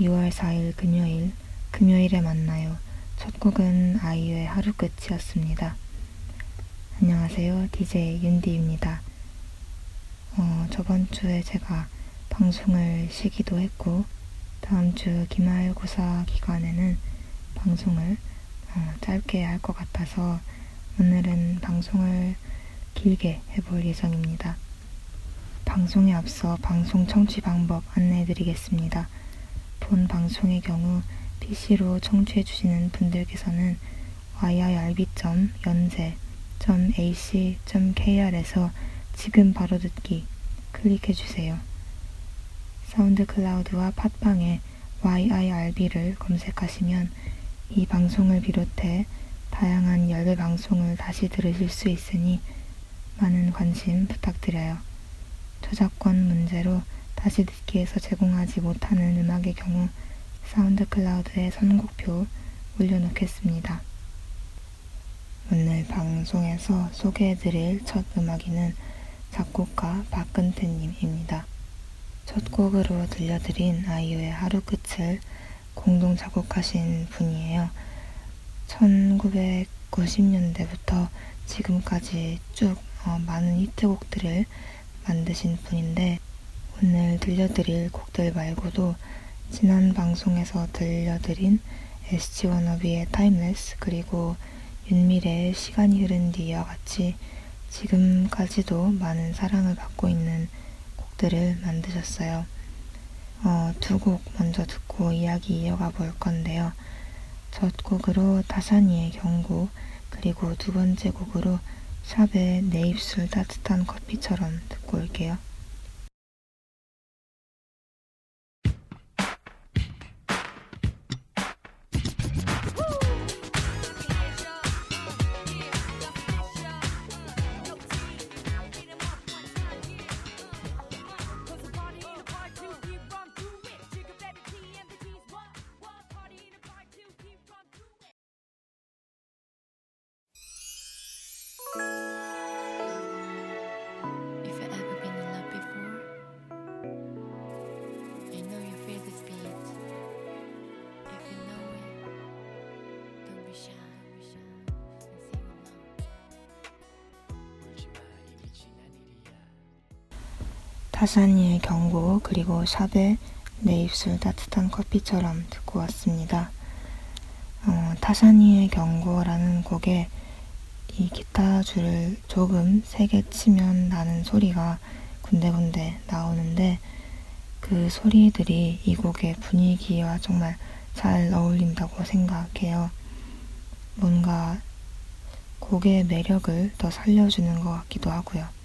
2월 4일 금요일, 금요일에 만나요. 첫 곡은 아이유의 하루 끝이었습니다. 안녕하세요. DJ 윤디입니다. 어, 저번 주에 제가 방송을 쉬기도 했고, 다음 주 기말고사 기간에는 방송을 어, 짧게 할 것 같아서 오늘은 방송을 길게 해볼 예정입니다. 방송에 앞서 방송 청취 방법 안내해 드리겠습니다. 본 방송의 경우 PC로 청취해주시는 분들께서는 yirb.연세.ac.kr에서 지금 바로 듣기 클릭해주세요. 사운드 클라우드와 팟빵에 yirb를 검색하시면 이 방송을 비롯해 다양한 열배 방송을 다시 들으실 수 있으니 많은 관심 부탁드려요. 저작권 문제로 다시 듣기에서 제공하지 못하는 음악의 경우 사운드 클라우드에 선곡표 올려놓겠습니다. 오늘 방송에서 소개해드릴 첫 음악인은 작곡가 박근태님입니다. 첫 곡으로 들려드린 아이유의 하루 끝을 공동 작곡하신 분이에요. 1990년대부터 지금까지 쭉 어, 많은 히트곡들을 만드신 분인데 오늘 들려드릴 곡들 말고도 지난 방송에서 들려드린 SG 워너비의 Timeless 그리고 윤미래의 시간이 흐른 뒤와 같이 지금까지도 많은 사랑을 받고 있는 곡들을 만드셨어요. 어, 두 곡 먼저 듣고 이야기 이어가 볼 건데요. 첫 곡으로 다샤니의 경고 그리고 두 번째 곡으로 샵의 내 입술 따뜻한 커피처럼 듣고 올게요. 타사니의 경고 그리고 샵의 내 입술 따뜻한 커피처럼 듣고 왔습니다. 어, 타사니의 경고라는 곡에 이 기타 줄을 조금 세게 치면 나는 소리가 군데군데 나오는데 그 소리들이 이 곡의 분위기와 정말 잘 어울린다고 생각해요. 뭔가 곡의 매력을 더 살려주는 것 같기도 하고요.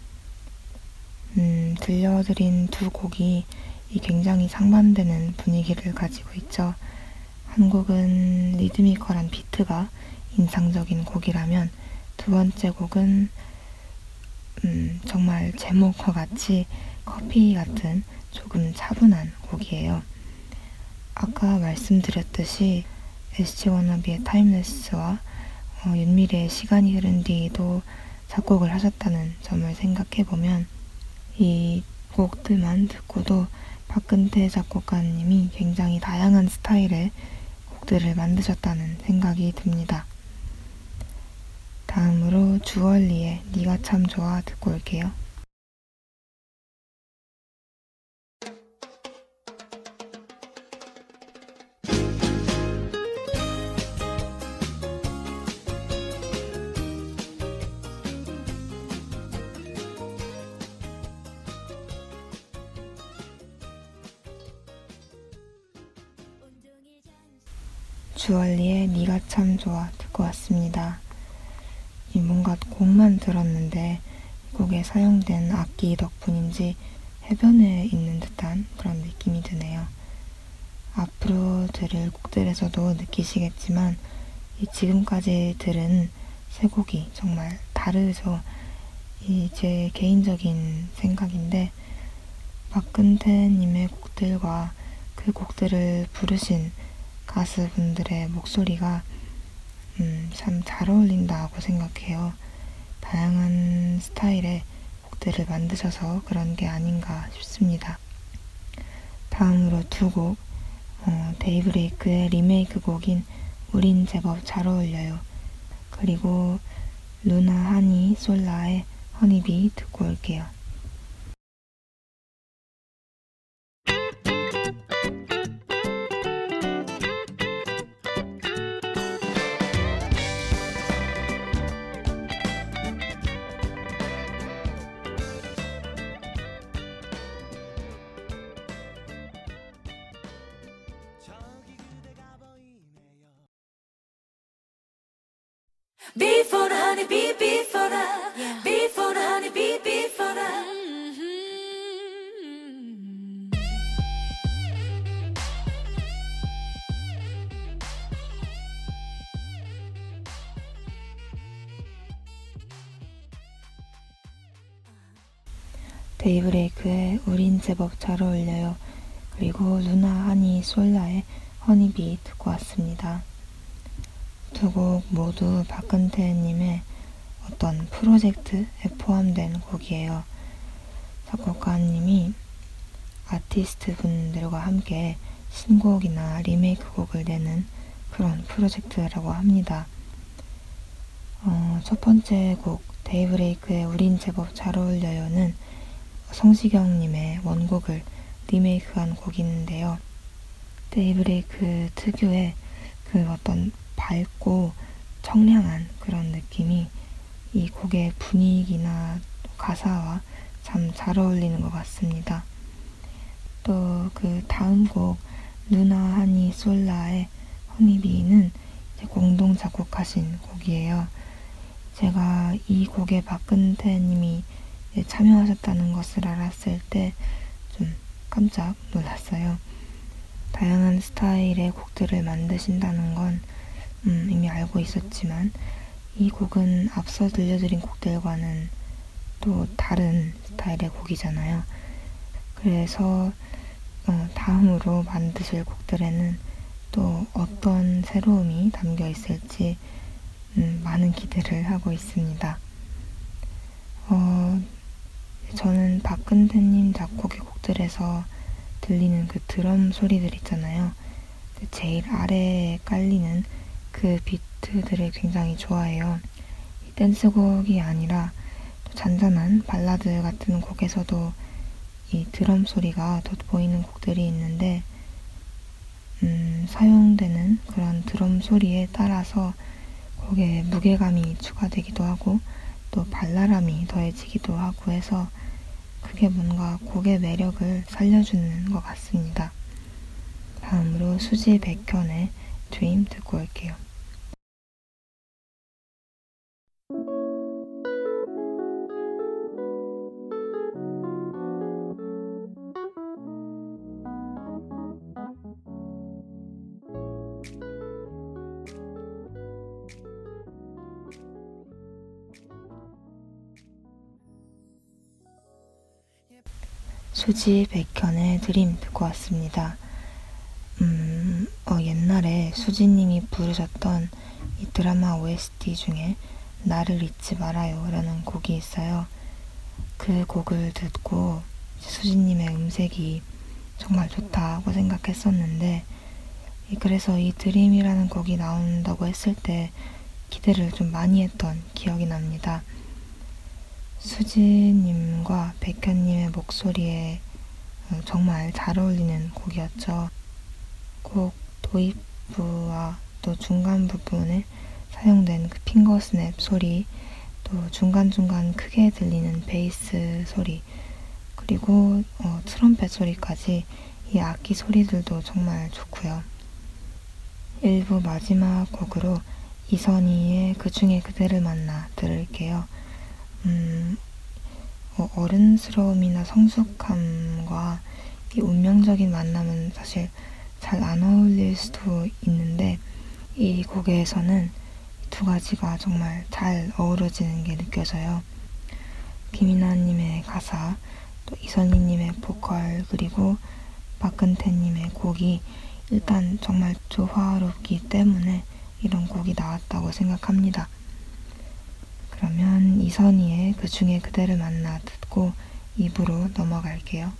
음, 들려드린 두 곡이 이 굉장히 상반되는 분위기를 가지고 있죠. 한 곡은 리드미컬한 비트가 인상적인 곡이라면 두 번째 곡은 음, 정말 제목과 같이 커피 같은 조금 차분한 곡이에요. 아까 말씀드렸듯이 SG 워너비의 Timeless와 어, 윤미래의 시간이 흐른 뒤도 작곡을 하셨다는 점을 생각해보면 이 곡들만 듣고도 박근태 작곡가님이 굉장히 다양한 스타일의 곡들을 만드셨다는 생각이 듭니다. 다음으로 주얼리의 네가 참 좋아 듣고 올게요. 주얼리의 네가 참 좋아 듣고 왔습니다. 이 뭔가 곡만 들었는데 곡에 사용된 악기 덕분인지 해변에 있는 듯한 그런 느낌이 드네요. 앞으로 들을 곡들에서도 느끼시겠지만 이 지금까지 들은 세 곡이 정말 다르죠. 이제 개인적인 생각인데 박근태님의 곡들과 그 곡들을 부르신 가수분들의 목소리가 음, 참 잘 어울린다고 생각해요. 다양한 스타일의 곡들을 만드셔서 그런 게 아닌가 싶습니다. 다음으로 두 곡, 어, 데이브레이크의 리메이크 곡인 우린 제법 잘 어울려요. 그리고 루나 하니 솔라의 허니비 듣고 올게요. 우린 제법 잘 어울려요. 그리고 루나 하니 솔라의 Honey Bee 듣고 왔습니다. 두 곡 모두 박근태님의 어떤 프로젝트에 포함된 곡이에요. 작곡가님이 아티스트 분들과 함께 신곡이나 리메이크 곡을 내는 그런 프로젝트라고 합니다. 어, 첫 번째 곡 데이브레이크의 우린 제법 잘 어울려요는 성시경님의 원곡을 리메이크한 곡인데요. 데이브레이크 특유의 그 어떤 밝고 청량한 그런 느낌이 이 곡의 분위기나 가사와 참 잘 어울리는 것 같습니다. 또 그 다음 곡 누나 하니 솔라의 허니비는 공동 작곡하신 곡이에요. 제가 이 곡에 박근태님이 참여하셨다는 것을 알았을 때 좀 깜짝 놀랐어요. 다양한 스타일의 곡들을 만드신다는 건 음, 이미 알고 있었지만 이 곡은 앞서 들려드린 곡들과는 또 다른 스타일의 곡이잖아요. 그래서 어, 다음으로 만드실 곡들에는 또 어떤 새로움이 담겨 있을지 음, 많은 기대를 하고 있습니다. 어, 저는 박근태님 작곡의 곡들에서 들리는 그 드럼 소리들 있잖아요. 그 제일 아래에 깔리는 그 비트들을 굉장히 좋아해요. 이 댄스곡이 아니라 잔잔한 발라드 같은 곡에서도 이 드럼 소리가 돋보이는 곡들이 있는데 음, 사용되는 그런 드럼 소리에 따라서 곡에 무게감이 추가되기도 하고 또 발랄함이 더해지기도 하고 해서 그게 뭔가 곡의 매력을 살려주는 것 같습니다. 다음으로 수지 백현의 드림 듣고 올게요. 수지 백현의 Dream 듣고 왔습니다. 음, 어, 옛날에 수지님이 부르셨던 이 드라마 OST 중에 나를 잊지 말아요 라는 곡이 있어요. 그 곡을 듣고 수지님의 음색이 정말 좋다고 생각했었는데 그래서 이 Dream이라는 곡이 나온다고 했을 때 기대를 좀 많이 했던 기억이 납니다. 수지님과 백현님의 목소리에 어, 정말 잘 어울리는 곡이었죠. 곡 도입부와 또 중간 부분에 사용된 그 핑거 스냅 소리, 또 중간중간 크게 들리는 베이스 소리, 그리고 어, 트럼펫 소리까지 이 악기 소리들도 정말 좋고요. 일부 마지막 곡으로 이선희의 그 중에 그대를 만나 들을게요. 음, 어, 어른스러움이나 성숙함과 이 운명적인 만남은 사실 잘 안 어울릴 수도 있는데 이 곡에서는 두 가지가 정말 잘 어우러지는 게 느껴져요. 김이나님의 가사, 또 이선희님의 보컬, 그리고 박근태님의 곡이 일단 정말 조화롭기 때문에 이런 곡이 나왔다고 생각합니다. 그러면 이선희의 그 중에 그대를 만나 듣고 입으로 넘어갈게요.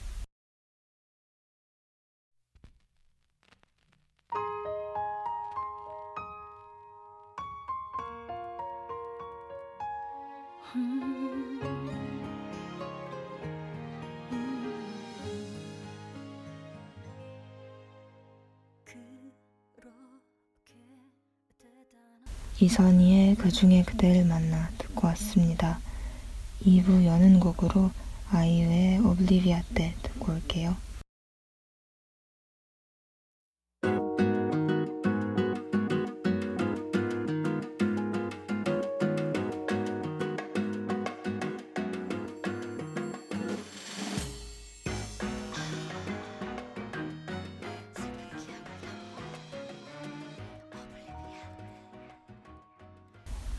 이선희의 그 중에 그대를 만나 듣고 왔습니다. 2부 여는 곡으로 아이유의 오블리비아 때 듣고 올게요.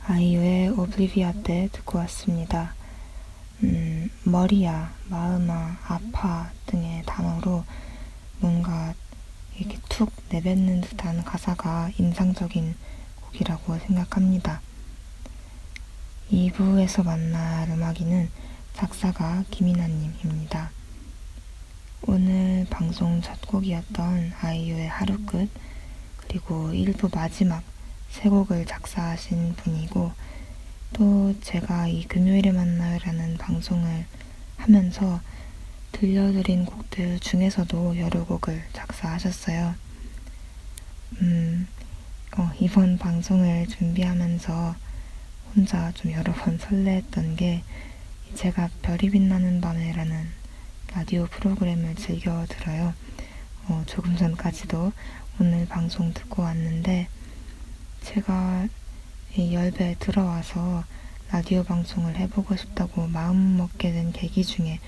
아이유의 오블리비아 때 듣고 왔습니다. 음, 머리야, 마음아, 아파 등의 단어로 뭔가 이렇게 툭 내뱉는 듯한 가사가 인상적인 곡이라고 생각합니다. 2부에서 만날 음악이는 작사가 김이나님입니다. 오늘 방송 첫 곡이었던 아이유의 하루 끝, 그리고 1부 마지막 세 곡을 작사하신 분이고 또 제가 이 금요일에 만나요라는 방송을 하면서 들려드린 곡들 중에서도 여러 곡을 작사하셨어요. 음, 어, 이번 방송을 준비하면서 혼자 좀 여러 번 설레했던 게 제가 별이 빛나는 밤에라는 라디오 프로그램을 즐겨 들어요. 어, 조금 전까지도 오늘 방송 듣고 왔는데 제가 이 열배에 들어와서 라디오 방송을 해보고 싶다고 마음먹게 된 계기 중에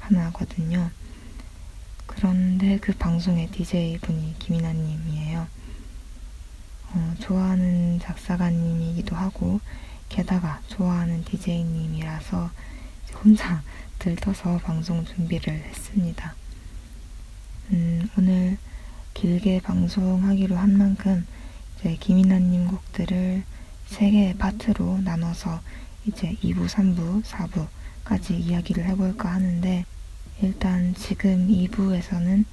하나거든요. 그런데 그 방송의 DJ 분이 김이나님이에요. 어, 좋아하는 작사가님이기도 하고, 게다가 좋아하는 DJ님이라서 혼자 들떠서 방송 준비를 했습니다. 음, 오늘 길게 방송하기로 한 만큼 이제 김이나님 곡들을 세 개의 파트로 나눠서 이제 2부, 3부, 4부까지 이야기를 해볼까 하는데 일단 지금 2부에서는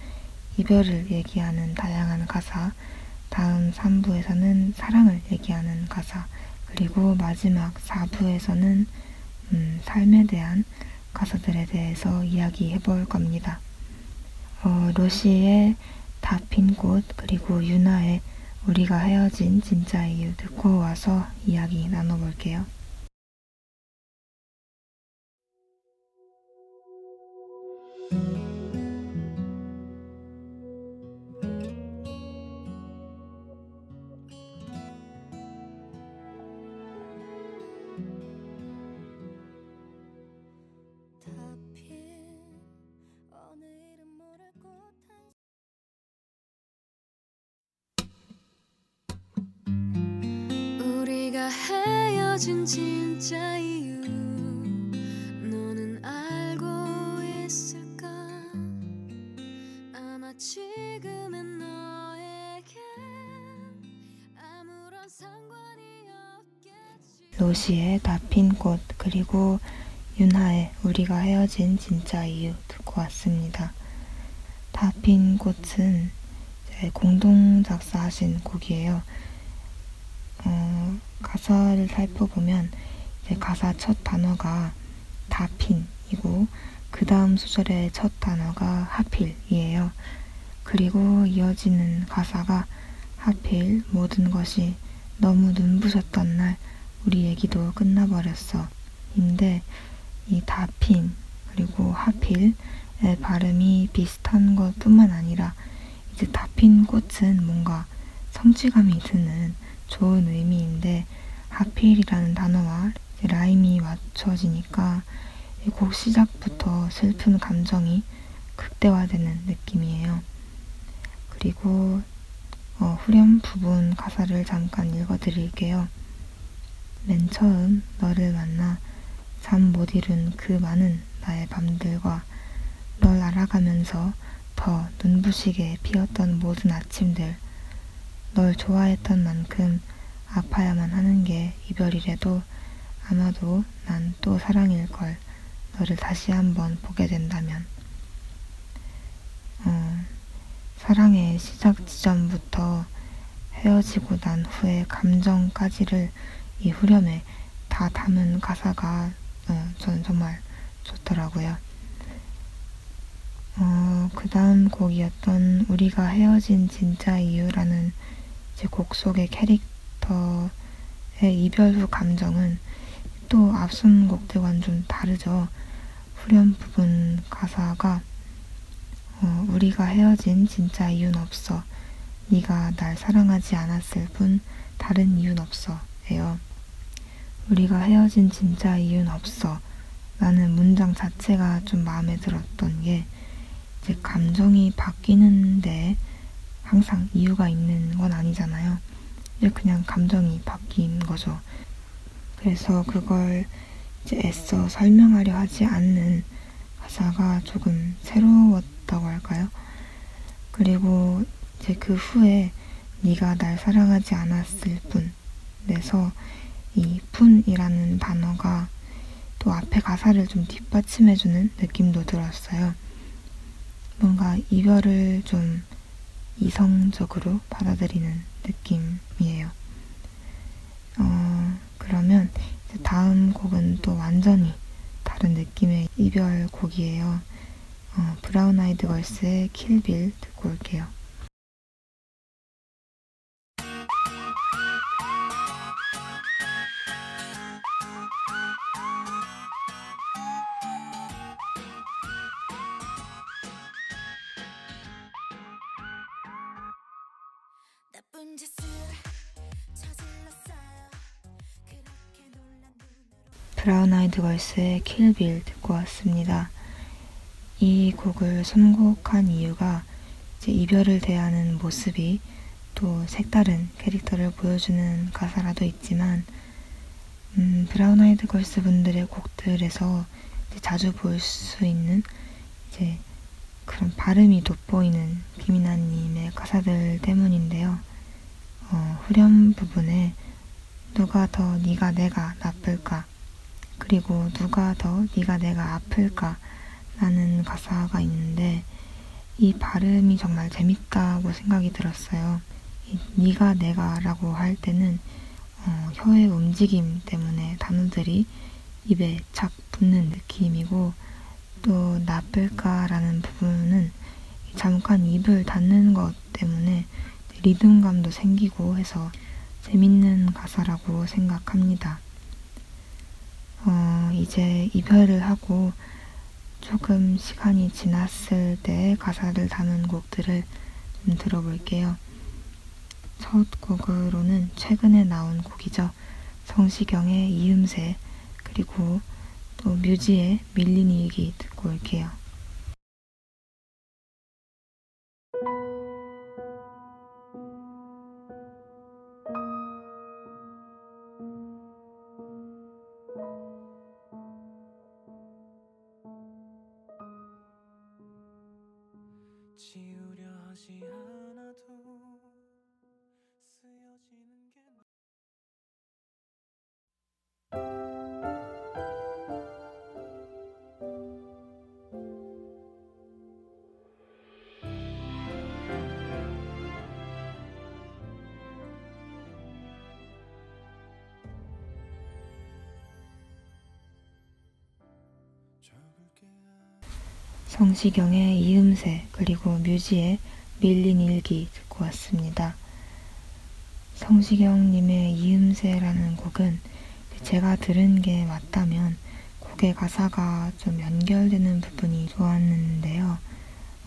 이별을 얘기하는 다양한 가사, 다음 3부에서는 사랑을 얘기하는 가사, 그리고 마지막 4부에서는 음, 삶에 대한 가사들에 대해서 이야기해 볼 겁니다. 어, 로시의 다핀 꽃, 그리고 유나의 우리가 헤어진 진짜 이유 듣고 와서 이야기 나눠볼게요. 우리가 헤어진 진짜 이유 듣고 왔습니다. 다 핀 꽃은 공동 작사하신 곡이에요. 어, 가사를 살펴보면 가사 첫 단어가 다핀이고 그 다음 소절의 첫 단어가 하필이에요. 그리고 이어지는 가사가 하필 모든 것이 너무 눈부셨던 날 우리 얘기도 끝나버렸어. 인데 이 다핀 그리고 하필의 발음이 비슷한 것 뿐만 아니라 이제 다핀 꽃은 뭔가 성취감이 드는 좋은 의미인데 하필이라는 단어와 라임이 맞춰지니까 곡 시작부터 슬픈 감정이 극대화되는 느낌이에요. 그리고 어, 후렴 부분 가사를 잠깐 읽어드릴게요. 맨 처음 너를 만나 잠 못 이룬 그 많은 나의 밤들과 널 알아가면서 더 눈부시게 피었던 모든 아침들, 널 좋아했던 만큼 아파야만 하는 게 이별이래도 아마도 난 또 사랑일걸. 너를 다시 한번 보게 된다면. 어, 사랑의 시작 지점부터 헤어지고 난 후의 감정까지를 이 후렴에 다 담은 가사가 어, 저는 정말 좋더라고요. 어, 그 다음 곡이었던 우리가 헤어진 진짜 이유라는 이제 곡 속의 캐릭터의 이별 후 감정은 또 앞선 곡들과는 좀 다르죠. 후렴 부분 가사가 어, 우리가 헤어진 진짜 이유는 없어. 네가 날 사랑하지 않았을 뿐 다른 이유는 없어. 예요. 우리가 헤어진 진짜 이유는 없어. 라는 문장 자체가 좀 마음에 들었던 게 이제 감정이 바뀌는데 항상 이유가 있는 건 아니잖아요. 그냥 감정이 바뀐 거죠. 그래서 그걸 이제 애써 설명하려 하지 않는 가사가 조금 새로웠다고 할까요? 그리고 이제 그 후에 네가 날 사랑하지 않았을 뿐.에서 이 푼이라는 단어가 또 앞에 가사를 좀 뒷받침해주는 느낌도 들었어요. 뭔가 이별을 좀 이성적으로 받아들이는 느낌이에요. 어, 그러면 다음 곡은 또 완전히 다른 느낌의 이별 곡이에요. 어, 브라운 아이드 걸스의 킬빌 듣고 올게요. 브라운 아이드 걸스의 Kill Bill 듣고 왔습니다. 이 곡을 선곡한 이유가 이별을 대하는 모습이 또 색다른 캐릭터를 보여주는 가사라도 있지만 음, 브라운 아이드 걸스 분들의 곡들에서 자주 볼 수 있는 이제 그런 발음이 돋보이는 김이나님의 가사들 때문인데요. 어, 후렴 부분에 누가 더 네가 내가 나쁠까 그리고 누가 더 네가 내가 아플까 라는 가사가 있는데 이 발음이 정말 재밌다고 생각이 들었어요. 이 네가 내가 라고 할 때는 어, 혀의 움직임 때문에 단어들이 입에 착 붙는 느낌이고 또 나쁠까라는 부분은 잠깐 입을 닫는 것 때문에 리듬감도 생기고 해서 재밌는 가사라고 생각합니다. 어, 이제 이별을 하고 조금 시간이 지났을 때 가사를 담은 곡들을 좀 들어볼게요. 첫 곡으로는 최근에 나온 곡이죠. 성시경의 이음새 그리고 또 뮤지의 밀린 일기 듣고 올게요. 다시 하나도 쓰여지는 게 성시경의 이음새 그리고 뮤지의 밀린 일기 듣고 왔습니다. 성시경님의 이음새라는 곡은 제가 들은 게 맞다면 곡의 가사가 좀 연결되는 부분이 좋았는데요.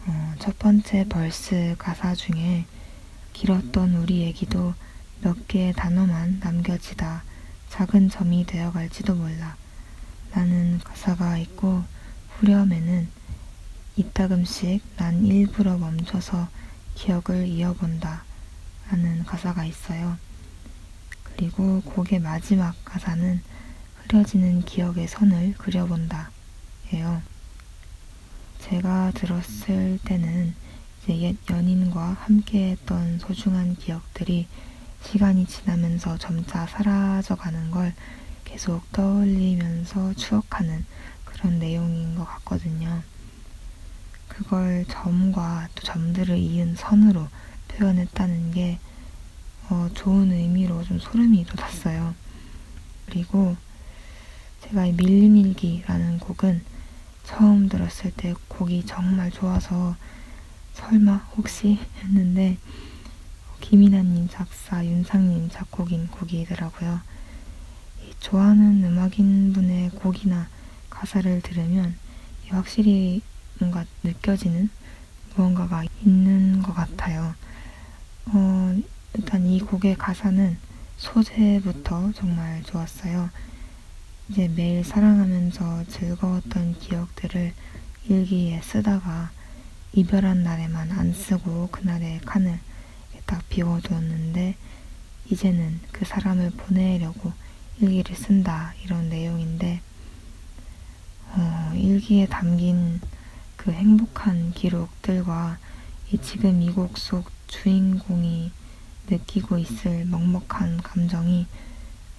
어, 첫 번째 벌스 가사 중에 길었던 우리 얘기도 몇 개의 단어만 남겨지다 작은 점이 되어갈지도 몰라 라는 가사가 있고 후렴에는 이따금씩 난 일부러 멈춰서 기억을 이어본다 라는 가사가 있어요. 그리고 곡의 마지막 가사는 흐려지는 기억의 선을 그려본다 예요. 제가 들었을 때는 이제 옛 연인과 함께 했던 소중한 기억들이 시간이 지나면서 점차 사라져가는 걸 계속 떠올리면서 추억하는 그런 내용인 것 같거든요. 그걸 점과 또 점들을 이은 선으로 표현했다는 게 어, 좋은 의미로 좀 소름이 돋았어요. 그리고 제가 이 밀린 일기라는 곡은 처음 들었을 때 곡이 정말 좋아서 설마 혹시 했는데 김이나님 작사, 윤상님 작곡인 곡이더라고요. 좋아하는 음악인 분의 곡이나 가사를 들으면 확실히 뭔가 느껴지는 무언가가 있는 것 같아요. 어, 일단 이 곡의 가사는 소재부터 정말 좋았어요. 이제 매일 사랑하면서 즐거웠던 기억들을 일기에 쓰다가 이별한 날에만 안 쓰고 그날의 칸을 딱 비워두었는데 이제는 그 사람을 보내려고 일기를 쓴다 이런 내용인데 어, 일기에 담긴 그 행복한 기록들과 이 지금 이 곡 속 주인공이 느끼고 있을 먹먹한 감정이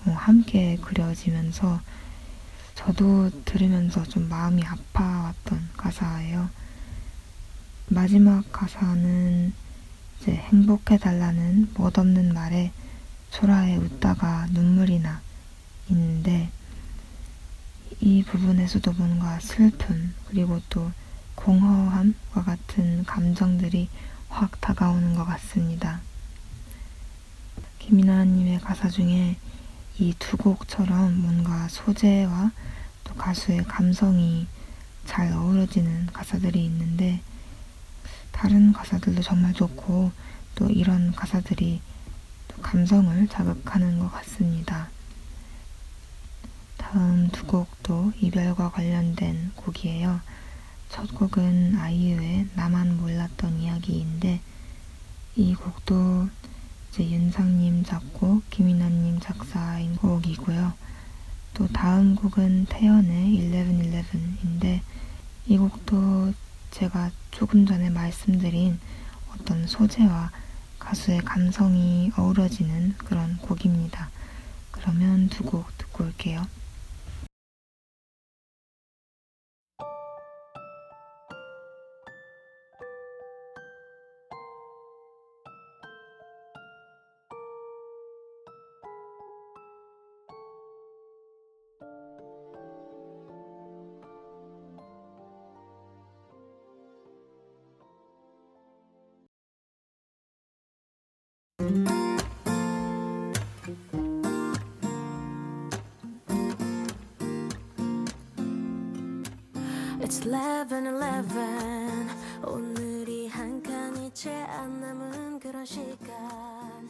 어, 함께 그려지면서 저도 들으면서 좀 마음이 아파왔던 가사예요. 마지막 가사는 이제 행복해달라는 멋없는 말에 초라해 웃다가 눈물이 나 있는데 이 부분에서도 뭔가 슬픔 그리고 또 공허함과 같은 감정들이 확 다가오는 것 같습니다. 김이나님의 가사 중에 이 두 곡처럼 뭔가 소재와 또 가수의 감성이 잘 어우러지는 가사들이 있는데 다른 가사들도 정말 좋고 또 이런 가사들이 또 감성을 자극하는 것 같습니다. 다음 두 곡도 이별과 관련된 곡이에요. 첫 곡은 아이유의 나만 몰랐던 이야기인데 이 곡도 이제 윤상님 작곡, 김인아님 작사인 곡이고요. 또 다음 곡은 태연의 1111인데 이 곡도 제가 조금 전에 말씀드린 어떤 소재와 가수의 감성이 어우러지는 그런 곡입니다. 그러면 두 곡 듣고 올게요. It's 11:11 오늘이 한 칸이 채 안 남은 그런 시간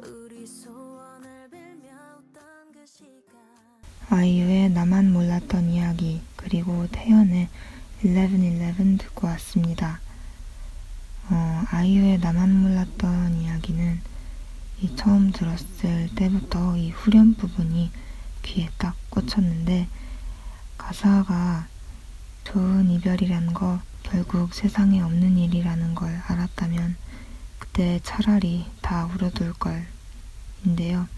우리 소원을 빌며 웃던 그 시간 아이유의 나만 몰랐던 이야기 그리고 태연의 1111 듣고 왔습니다. 어, 아이유의 나만 몰랐던 이야기는 이 처음 들었을 때부터 이 후렴 부분이 귀에 딱 꽂혔는데 가사가 좋은 이별이란 거 결국 세상에 없는 일이라는 걸 알았다면 그때 차라리 다 울어둘 걸 인데요.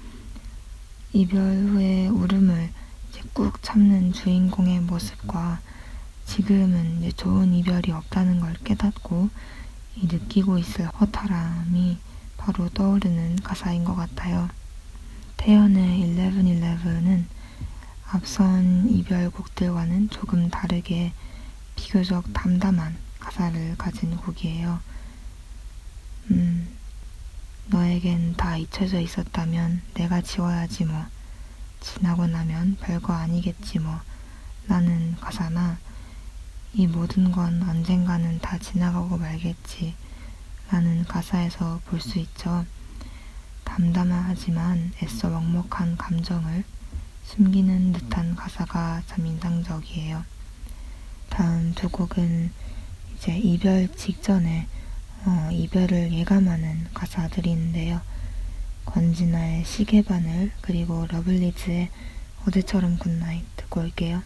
이별 후의 울음을 이제 꾹 참는 주인공의 모습과 지금은 이제 좋은 이별이 없다는 걸 깨닫고 이 느끼고 있을 허탈함이 바로 떠오르는 가사인 것 같아요. 태연의 1111은 앞선 이별곡들과는 조금 다르게 비교적 담담한 가사를 가진 곡이에요. 음, 너에겐 다 잊혀져 있었다면 내가 지워야지 뭐. 지나고 나면 별거 아니겠지 뭐. 라는 가사나 이 모든 건 언젠가는 다 지나가고 말겠지. 라는 가사에서 볼 수 있죠. 담담하지만 애써 먹먹한 감정을 숨기는 듯한 가사가 참 인상적이에요. 다음 두 곡은 이제 이별 직전에 어, 이별을 예감하는 가사들인데요. 권진아의 시계바늘 그리고 러블리즈의 어제처럼 Good Night 듣고 올게요.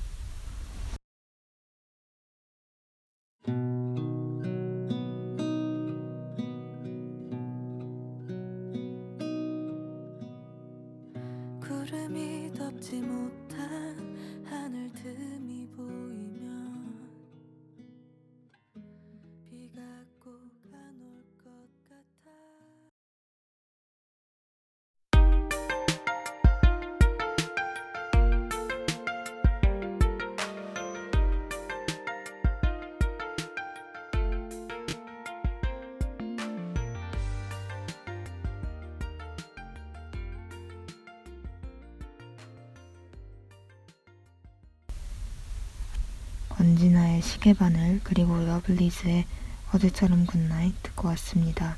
러블리즈의 어제처럼 Good Night 듣고 왔습니다.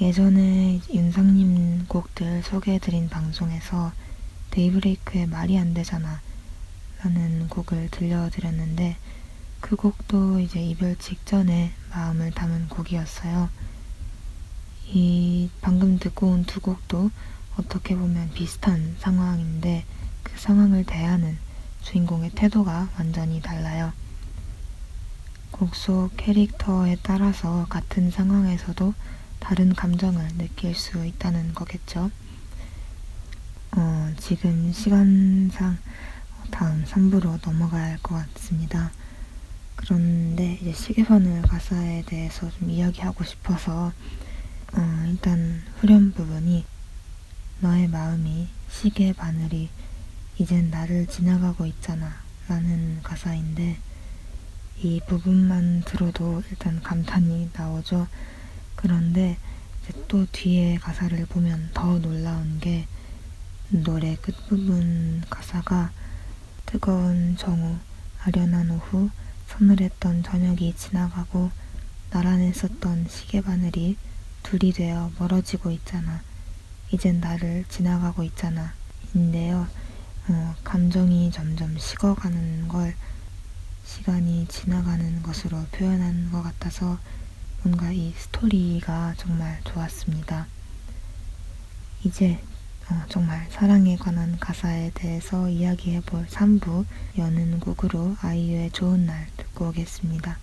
예전에 윤상님 곡들 소개해드린 방송에서 데이브레이크의 말이 안 되잖아 라는 곡을 들려드렸는데 그 곡도 이제 이별 직전에 마음을 담은 곡이었어요. 이 방금 듣고 온 두 곡도 어떻게 보면 비슷한 상황인데 그 상황을 대하는 주인공의 태도가 완전히 달라요. 곡 속 캐릭터에 따라서 같은 상황에서도 다른 감정을 느낄 수 있다는 거겠죠. 어, 지금 시간상 다음 3부로 넘어가야 할것 같습니다. 그런데 이제 시계바늘 가사에 대해서 좀 이야기하고 싶어서 어, 일단 후렴 부분이 너의 마음이 시계 바늘이 이젠 나를 지나가고 있잖아 라는 가사인데 이 부분만 들어도 일단 감탄이 나오죠. 그런데 또 뒤에 가사를 보면 더 놀라운 게 노래 끝부분 가사가 뜨거운 정오, 아련한 오후, 서늘했던 저녁이 지나가고 나란했었던 시계바늘이 둘이 되어 멀어지고 있잖아. 이젠 나를 지나가고 있잖아. 인데요. 어, 감정이 점점 식어가는 걸 시간이 지나가는 것으로 표현한 것 같아서 뭔가 이 스토리가 정말 좋았습니다. 이제 어, 정말 사랑에 관한 가사에 대해서 이야기해 볼 3부 여는 곡으로 아이유의 좋은 날 듣고 오겠습니다.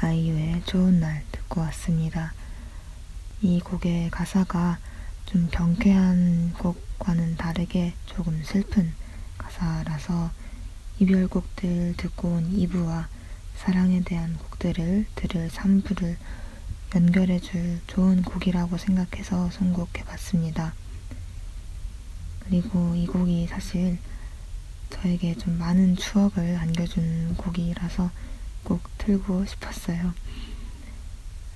아이유의 좋은 날 듣고 왔습니다. 이 곡의 가사가 좀 경쾌한 곡과는 다르게 조금 슬픈 가사라서 이별곡들 듣고 온 2부와 사랑에 대한 곡들을 들을 3부를 연결해줄 좋은 곡이라고 생각해서 선곡해봤습니다. 그리고 이 곡이 사실 저에게 좀 많은 추억을 안겨준 곡이라서 꼭 틀고 싶었어요.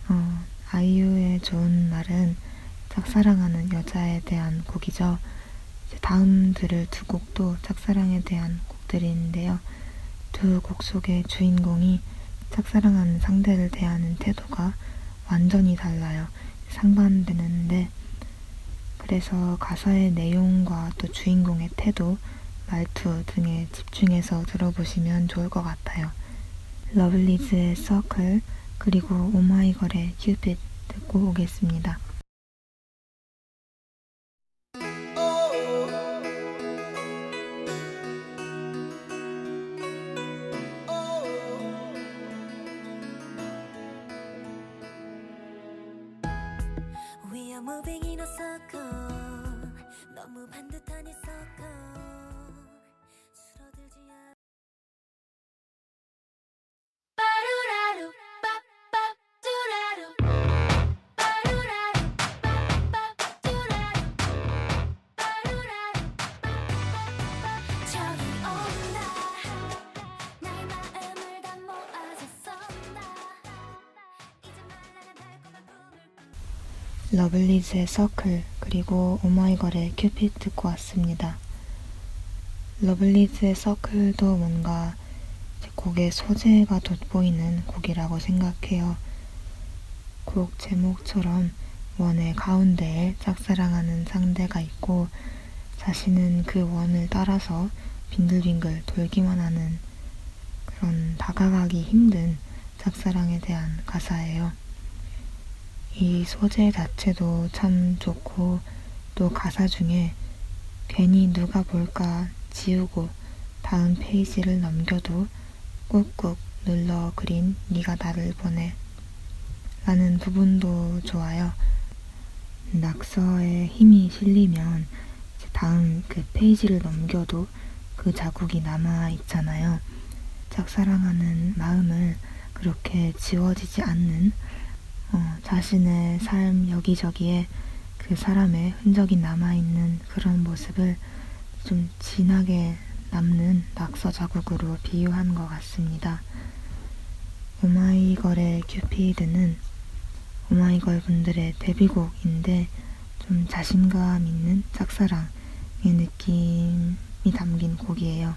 어, 아이유의 좋은 말은 짝사랑하는 여자에 대한 곡이죠. 다음 들을 두 곡도 짝사랑에 대한 곡들인데요. 두 곡 속의 주인공이 짝사랑하는 상대를 대하는 태도가 완전히 달라요. 상반되는데 그래서 가사의 내용과 또 주인공의 태도, 말투 등에 집중해서 들어보시면 좋을 것 같아요. 러블리즈의 서클 그리고 오마이걸의 큐빗 듣고 오겠습니다. 너무 반듯한 이서 러블리즈의 서클 그리고 오마이걸의 큐핏 듣고 왔습니다. 러블리즈의 Circle도 뭔가 제 곡의 소재가 돋보이는 곡이라고 생각해요. 곡 제목처럼 원의 가운데에 짝사랑하는 상대가 있고 자신은 그 원을 따라서 빙글빙글 돌기만 하는 그런 다가가기 힘든 짝사랑에 대한 가사예요. 이 소재 자체도 참 좋고 또 가사 중에 괜히 누가 볼까 지우고 다음 페이지를 넘겨도 꾹꾹 눌러 그린 네가 나를 보내 라는 부분도 좋아요. 낙서에 힘이 실리면 다음 그 페이지를 넘겨도 그 자국이 남아 있잖아요. 짝사랑하는 마음을 그렇게 지워지지 않는 어, 자신의 삶 여기저기에 그 사람의 흔적이 남아있는 그런 모습을 좀 진하게 남는 낙서 자국으로 비유한 것 같습니다. 오마이걸의 큐피드는 오마이걸 분들의 데뷔곡인데 좀 자신감 있는 짝사랑의 느낌이 담긴 곡이에요.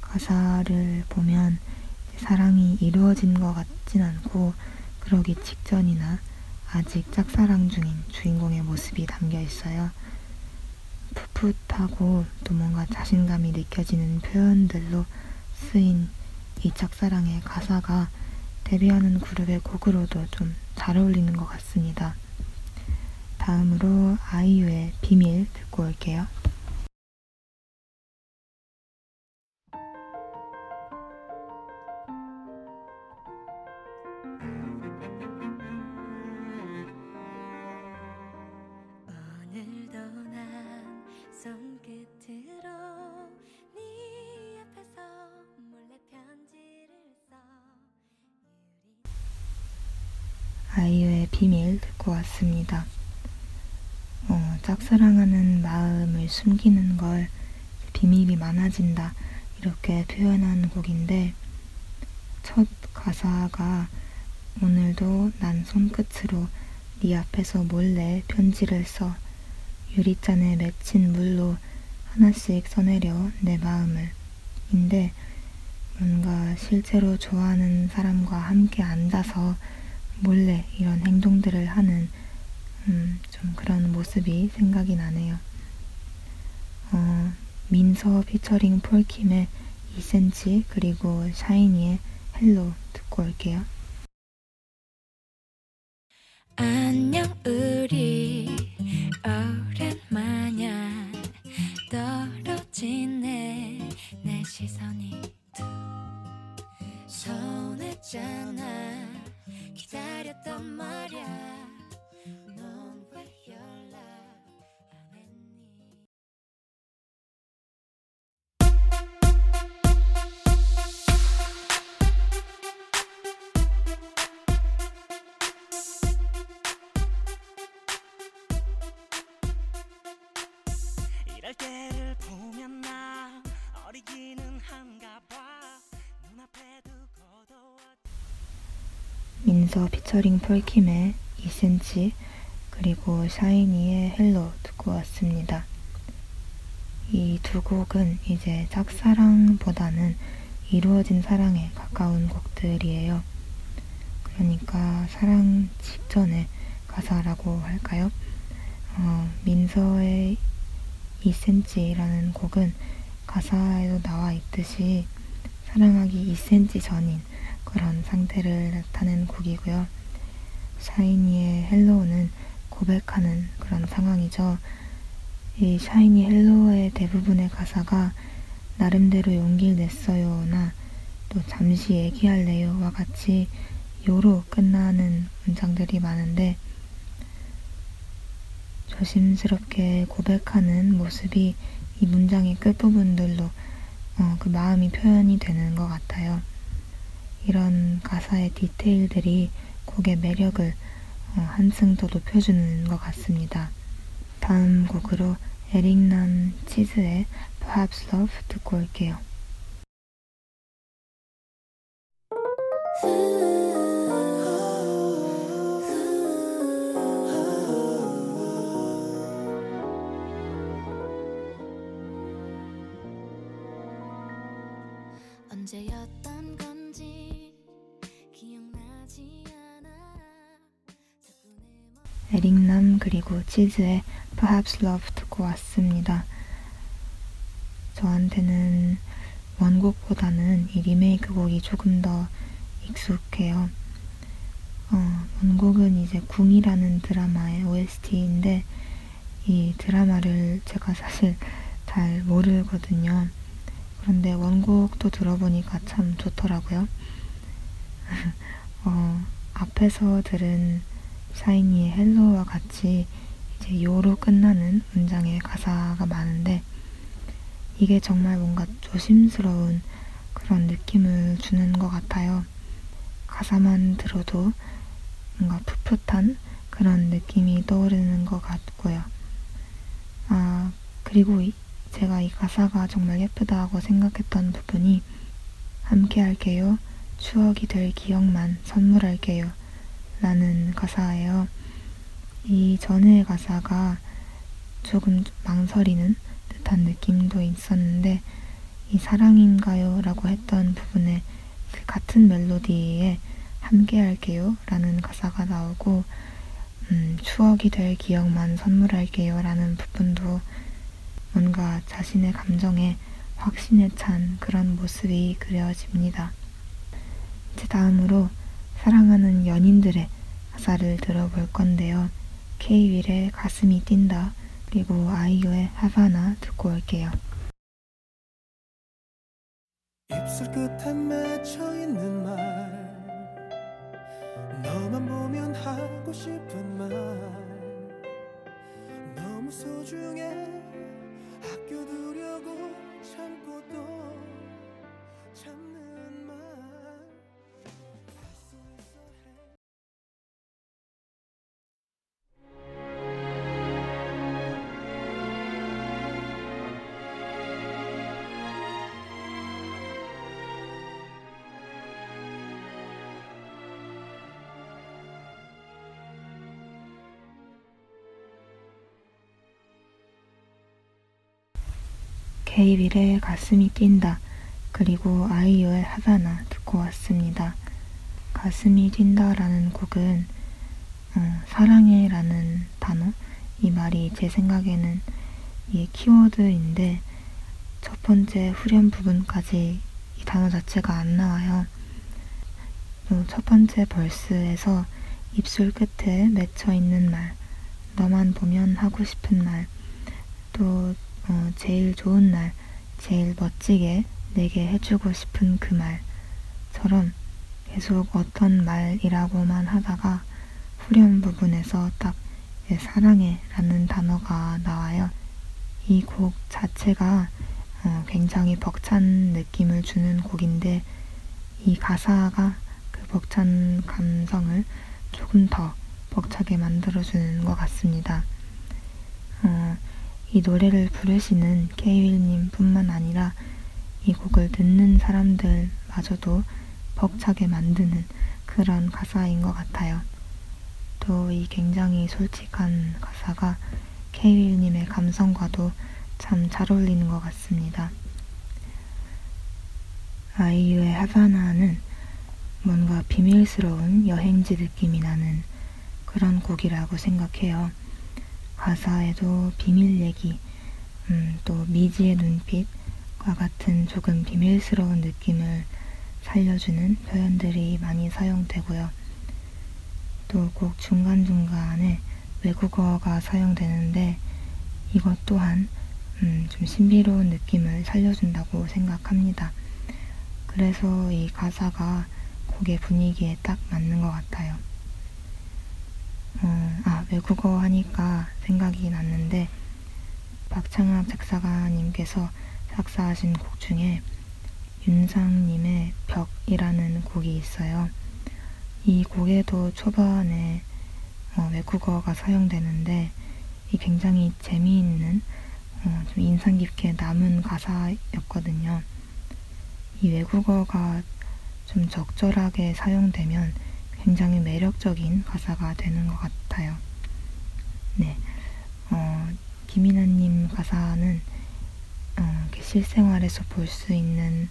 가사를 보면 사랑이 이루어진 것 같진 않고 그러기 직전이나 아직 짝사랑 중인 주인공의 모습이 담겨 있어요. 풋풋하고 또 뭔가 자신감이 느껴지는 표현들로 쓰인 이 짝사랑의 가사가 데뷔하는 그룹의 곡으로도 좀 잘 어울리는 것 같습니다. 다음으로 아이유의 비밀 듣고 올게요. 숨기는 걸 비밀이 많아진다. 이렇게 표현한 곡인데 첫 가사가 오늘도 난 손끝으로 네 앞에서 몰래 편지를 써. 유리잔에 맺힌 물로 하나씩 써내려 내 마음을 인데 뭔가 실제로 좋아하는 사람과 함께 앉아서 몰래 이런 행동들을 하는 음, 좀 그런 모습이 생각이 나네요. 어, 민서 피처링 폴킴의 2cm 그리고 샤이니의 Hello 듣고 올게요. 안녕 우리. 오랜만이야. 떨어지네. 내 시선이 툭 서운했잖아. 기다렸단 말야 민서 피처링 폴킴의 2cm 그리고 샤이니의 Hello 듣고 왔습니다. 이 두 곡은 이제 짝사랑보다는 이루어진 사랑에 가까운 곡들이에요. 그러니까 사랑 직전의 가사라고 할까요? 어, 민서의 2cm라는 곡은 가사에도 나와 있듯이 사랑하기 2cm 전인 그런 상태를 나타낸 곡이고요. 샤이니의 Hello는 고백하는 그런 상황이죠. 이 샤이니 Hello의 대부분의 가사가 나름대로 용기를 냈어요나 또 잠시 얘기할래요와 같이 요로 끝나는 문장들이 많은데 조심스럽게 고백하는 모습이 이 문장의 끝부분들로 어, 그 마음이 표현이 되는 것 같아요. 이런 가사의 디테일들이 곡의 매력을 어, 한층 더 높여주는 것 같습니다. 다음 곡으로 에릭남 치즈의 Perhaps Love 듣고 올게요. 에릭남 그리고 치즈의 Perhaps Love 듣고 왔습니다. 저한테는 원곡보다는 이 리메이크 곡이 조금 더 익숙해요. 어, 원곡은 이제 궁이라는 드라마의 OST인데 이 드라마를 제가 사실 잘 모르거든요. 그런데 원곡도 들어보니까 참 좋더라고요. 어, 앞에서 들은 샤이니의 헬로와 같이 이제 요로 끝나는 문장의 가사가 많은데 이게 정말 뭔가 조심스러운 그런 느낌을 주는 것 같아요. 가사만 들어도 뭔가 풋풋한 그런 느낌이 떠오르는 것 같고요. 아, 그리고 이- 제가 이 가사가 정말 예쁘다고 생각했던 부분이 함께 할게요. 추억이 될 기억만 선물할게요. 라는 가사예요. 이 전의 가사가 조금 망설이는 듯한 느낌도 있었는데 이 사랑인가요? 라고 했던 부분에 그 같은 멜로디에 함께 할게요 라는 가사가 나오고 음, 추억이 될 기억만 선물할게요 라는 부분도 뭔가 자신의 감정에 확신에 찬 그런 모습이 그려집니다. 이제 다음으로 사랑하는 연인들의 가사를 들어볼 건데요. K-윌의 가슴이 뛴다 그리고 아이유의 하바나 듣고 올게요. 입술 끝에 맺혀 있는 말 너만 보면 하고 싶은 말 너무 소중해 아껴두 K-윌의 가슴이 뛴다 그리고 아이유의 하바나 듣고 왔습니다. 가슴이 뛴다라는 곡은 어, 사랑해라는 단어 이 말이 제 생각에는 이 키워드인데 첫 번째 후렴 부분까지 이 단어 자체가 안 나와요. 또 첫 번째 벌스에서 입술 끝에 맺혀 있는 말, 너만 보면 하고 싶은 말, 또 어, 제일 좋은 날, 제일 멋지게 내게 해주고 싶은 그 말처럼 계속 어떤 말이라고만 하다가 후렴 부분에서 딱 예, 사랑해 라는 단어가 나와요. 이 곡 자체가 어, 굉장히 벅찬 느낌을 주는 곡인데 이 가사가 그 벅찬 감성을 조금 더 벅차게 만들어주는 것 같습니다. 어, 이 노래를 부르시는 케이윌님 뿐만 아니라 이 곡을 듣는 사람들마저도 벅차게 만드는 그런 가사인 것 같아요. 또 이 굉장히 솔직한 가사가 케이윌님의 감성과도 참 잘 어울리는 것 같습니다. 아이유의 하바나는 뭔가 비밀스러운 여행지 느낌이 나는 그런 곡이라고 생각해요. 가사에도 비밀 얘기, 음, 또 미지의 눈빛과 같은 조금 비밀스러운 느낌을 살려주는 표현들이 많이 사용되고요. 또 곡 중간중간에 외국어가 사용되는데 이것 또한 음, 좀 신비로운 느낌을 살려준다고 생각합니다. 그래서 이 가사가 곡의 분위기에 딱 맞는 것 같아요. 어, 아, 외국어 하니까 생각이 났는데, 박창학 작사가님께서 작사하신 곡 중에 윤상님의 벽이라는 곡이 있어요. 이 곡에도 초반에 어, 외국어가 사용되는데, 이 굉장히 재미있는, 어, 좀 인상 깊게 남은 가사였거든요. 이 외국어가 좀 적절하게 사용되면 굉장히 매력적인 가사가 되는 것 같아요. 네. 어, 김이나님 가사는 어, 실생활에서 볼 수 있는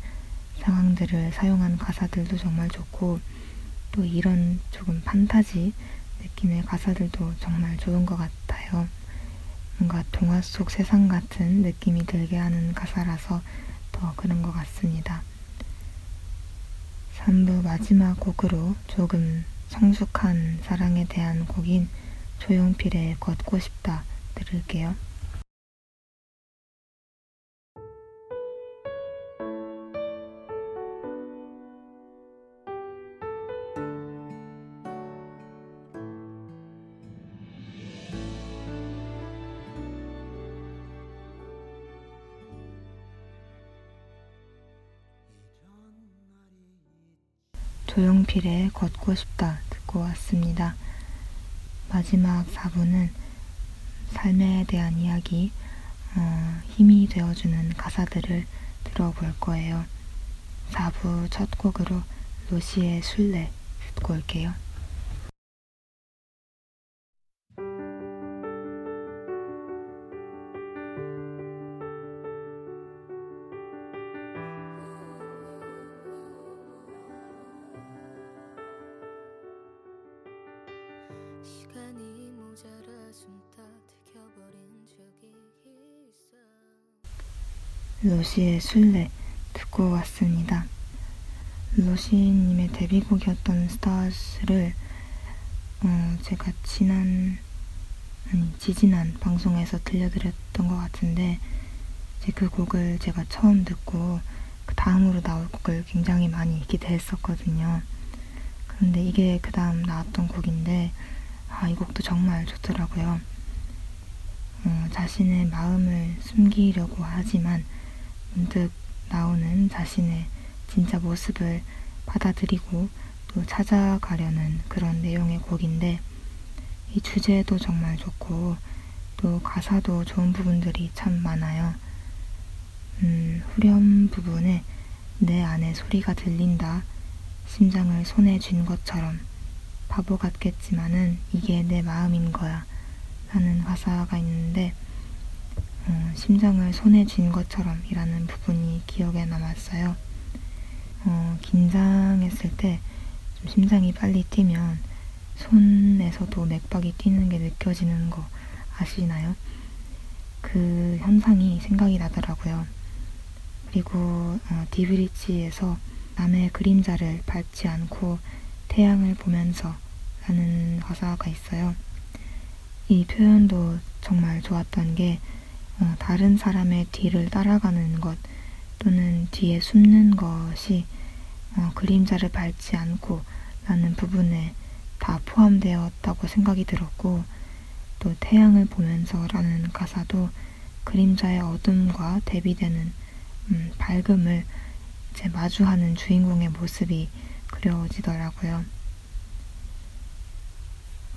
상황들을 사용한 가사들도 정말 좋고 또 이런 조금 판타지 느낌의 가사들도 정말 좋은 것 같아요. 뭔가 동화 속 세상 같은 느낌이 들게 하는 가사라서 더 그런 것 같습니다. 3부 마지막 곡으로 조금 성숙한 사랑에 대한 곡인 조용필의 걷고 싶다 들을게요. 조용필의 걷고 싶다 듣고 왔습니다. 마지막 4부는 삶에 대한 이야기, 어, 힘이 되어주는 가사들을 들어볼 거예요. 4부 첫 곡으로 로시의 술래 듣고 올게요. 로시의 술래 듣고 왔습니다. 로시님의 데뷔곡이었던 스타즈를 어, 제가 지난 아니 지지난 방송에서 들려드렸던 것 같은데 이제 그 곡을 제가 처음 듣고 그 다음으로 나올 곡을 굉장히 많이 기대했었거든요. 그런데 이게 그 다음 나왔던 곡인데 아, 이 곡도 정말 좋더라고요. 어, 자신의 마음을 숨기려고 하지만 문득 나오는 자신의 진짜 모습을 받아들이고 또 찾아가려는 그런 내용의 곡인데 이 주제도 정말 좋고 또 가사도 좋은 부분들이 참 많아요. 음, 후렴 부분에 내 안에 소리가 들린다. 심장을 손에 쥔 것처럼 바보 같겠지만은 이게 내 마음인 거야. 라는 가사가 있는데 어, 심장을 손에 쥔 것처럼 이라는 부분이 기억에 남았어요. 어, 긴장했을 때좀 심장이 빨리 뛰면 손에서도 맥박이 뛰는 게 느껴지는 거 아시나요? 그 현상이 생각이 나더라고요. 그리고 어, 디브리지에서 남의 그림자를 밟지 않고 태양을 보면서 라는 가사가 있어요. 이 표현도 정말 좋았던 게 어, 다른 사람의 뒤를 따라가는 것 또는 뒤에 숨는 것이 어, 그림자를 밟지 않고 라는 부분에 다 포함되었다고 생각이 들었고 또 태양을 보면서 라는 가사도 그림자의 어둠과 대비되는 음, 밝음을 이제 마주하는 주인공의 모습이 그려지더라고요.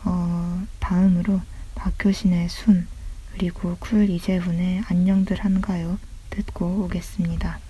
어, 다음으로 박효신의 순 그리고 쿨 이재훈의 안녕들 한가요 듣고 오겠습니다.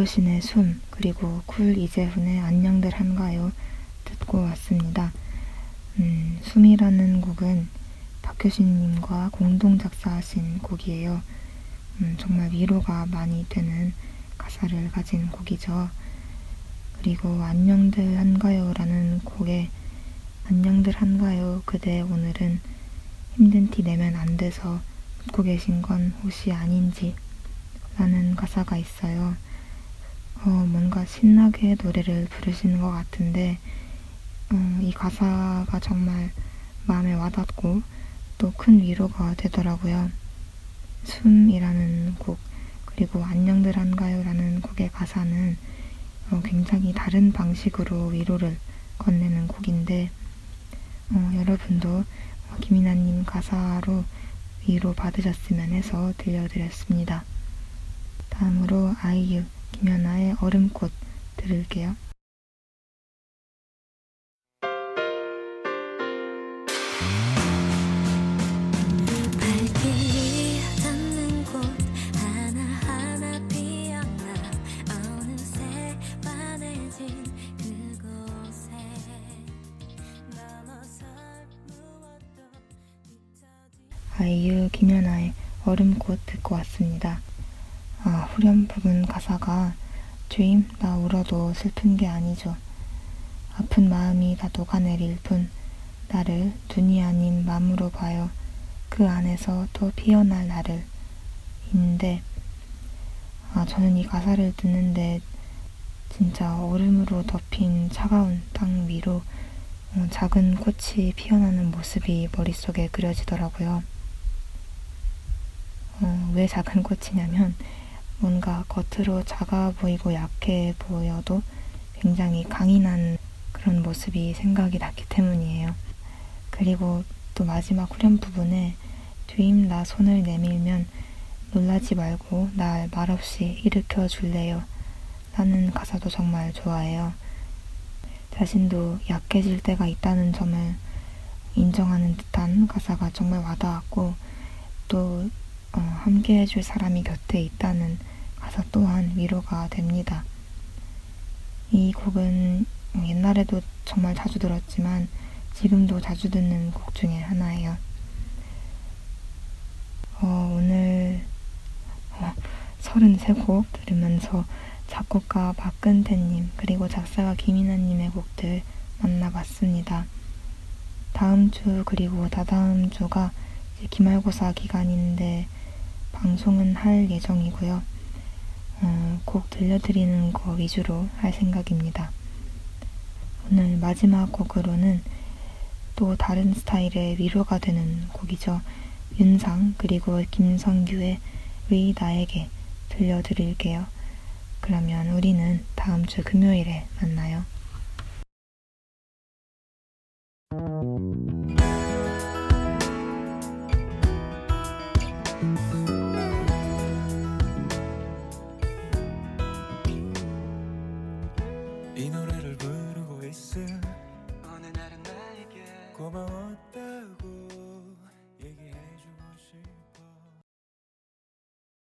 박효신의 숨 그리고 쿨 이재훈의 안녕들 한가요 듣고 왔습니다. 음, 숨이라는 곡은 박효신님과 공동 작사하신 곡이에요. 음, 정말 위로가 많이 되는 가사를 가진 곡이죠. 그리고 안녕들 한가요라는 곡에 안녕들 한가요 그대 오늘은 힘든 티 내면 안 돼서 웃고 계신 건 혹시 아닌지 라는 가사가 있어요. 어, 뭔가 신나게 노래를 부르시는 것 같은데 어, 이 가사가 정말 마음에 와닿고 또 큰 위로가 되더라고요. 숨이라는 곡 그리고 안녕들 한가요라는 곡의 가사는 어, 굉장히 다른 방식으로 위로를 건네는 곡인데 어, 여러분도 김이나님 가사로 위로 받으셨으면 해서 들려드렸습니다. 다음으로 아이유 김연아의 얼음꽃 들을게요. 아이유 김연아의 얼음꽃 듣고 왔습니다. 아, 후렴 부분 가사가 주임 나 울어도 슬픈 게 아니죠. 아픈 마음이 다 녹아내릴 뿐 나를 눈이 아닌 맘으로 봐요. 그 안에서 또 피어날 나를 인데 아, 저는 이 가사를 듣는데 진짜 얼음으로 덮인 차가운 땅 위로 어, 작은 꽃이 피어나는 모습이 머릿속에 그려지더라고요. 어, 왜 작은 꽃이냐면 뭔가 겉으로 작아 보이고 약해 보여도 굉장히 강인한 그런 모습이 생각이 났기 때문이에요. 그리고 또 마지막 후렴 부분에 뒤임 나 손을 내밀면 놀라지 말고 날 말없이 일으켜 줄래요. 라는 가사도 정말 좋아해요. 자신도 약해질 때가 있다는 점을 인정하는 듯한 가사가 정말 와닿았고 또 어, 함께 해줄 사람이 곁에 있다는 가사 또한 위로가 됩니다. 이 곡은 옛날에도 정말 자주 들었지만 지금도 자주 듣는 곡 중에 하나예요. 어, 오늘 어, 33곡 들으면서 작곡가 박근태님 그리고 작사가 김인아님의 곡들 만나봤습니다. 다음 주 그리고 다다음 주가 기말고사 기간인데 방송은 할 예정이고요. 어, 곡 들려드리는 거 위주로 할 생각입니다. 오늘 마지막 곡으로는 또 다른 스타일의 위로가 되는 곡이죠. 윤상 그리고 김성규의 위 나에게 들려드릴게요. 그러면 우리는 다음 주 금요일에 만나요. tomorrow.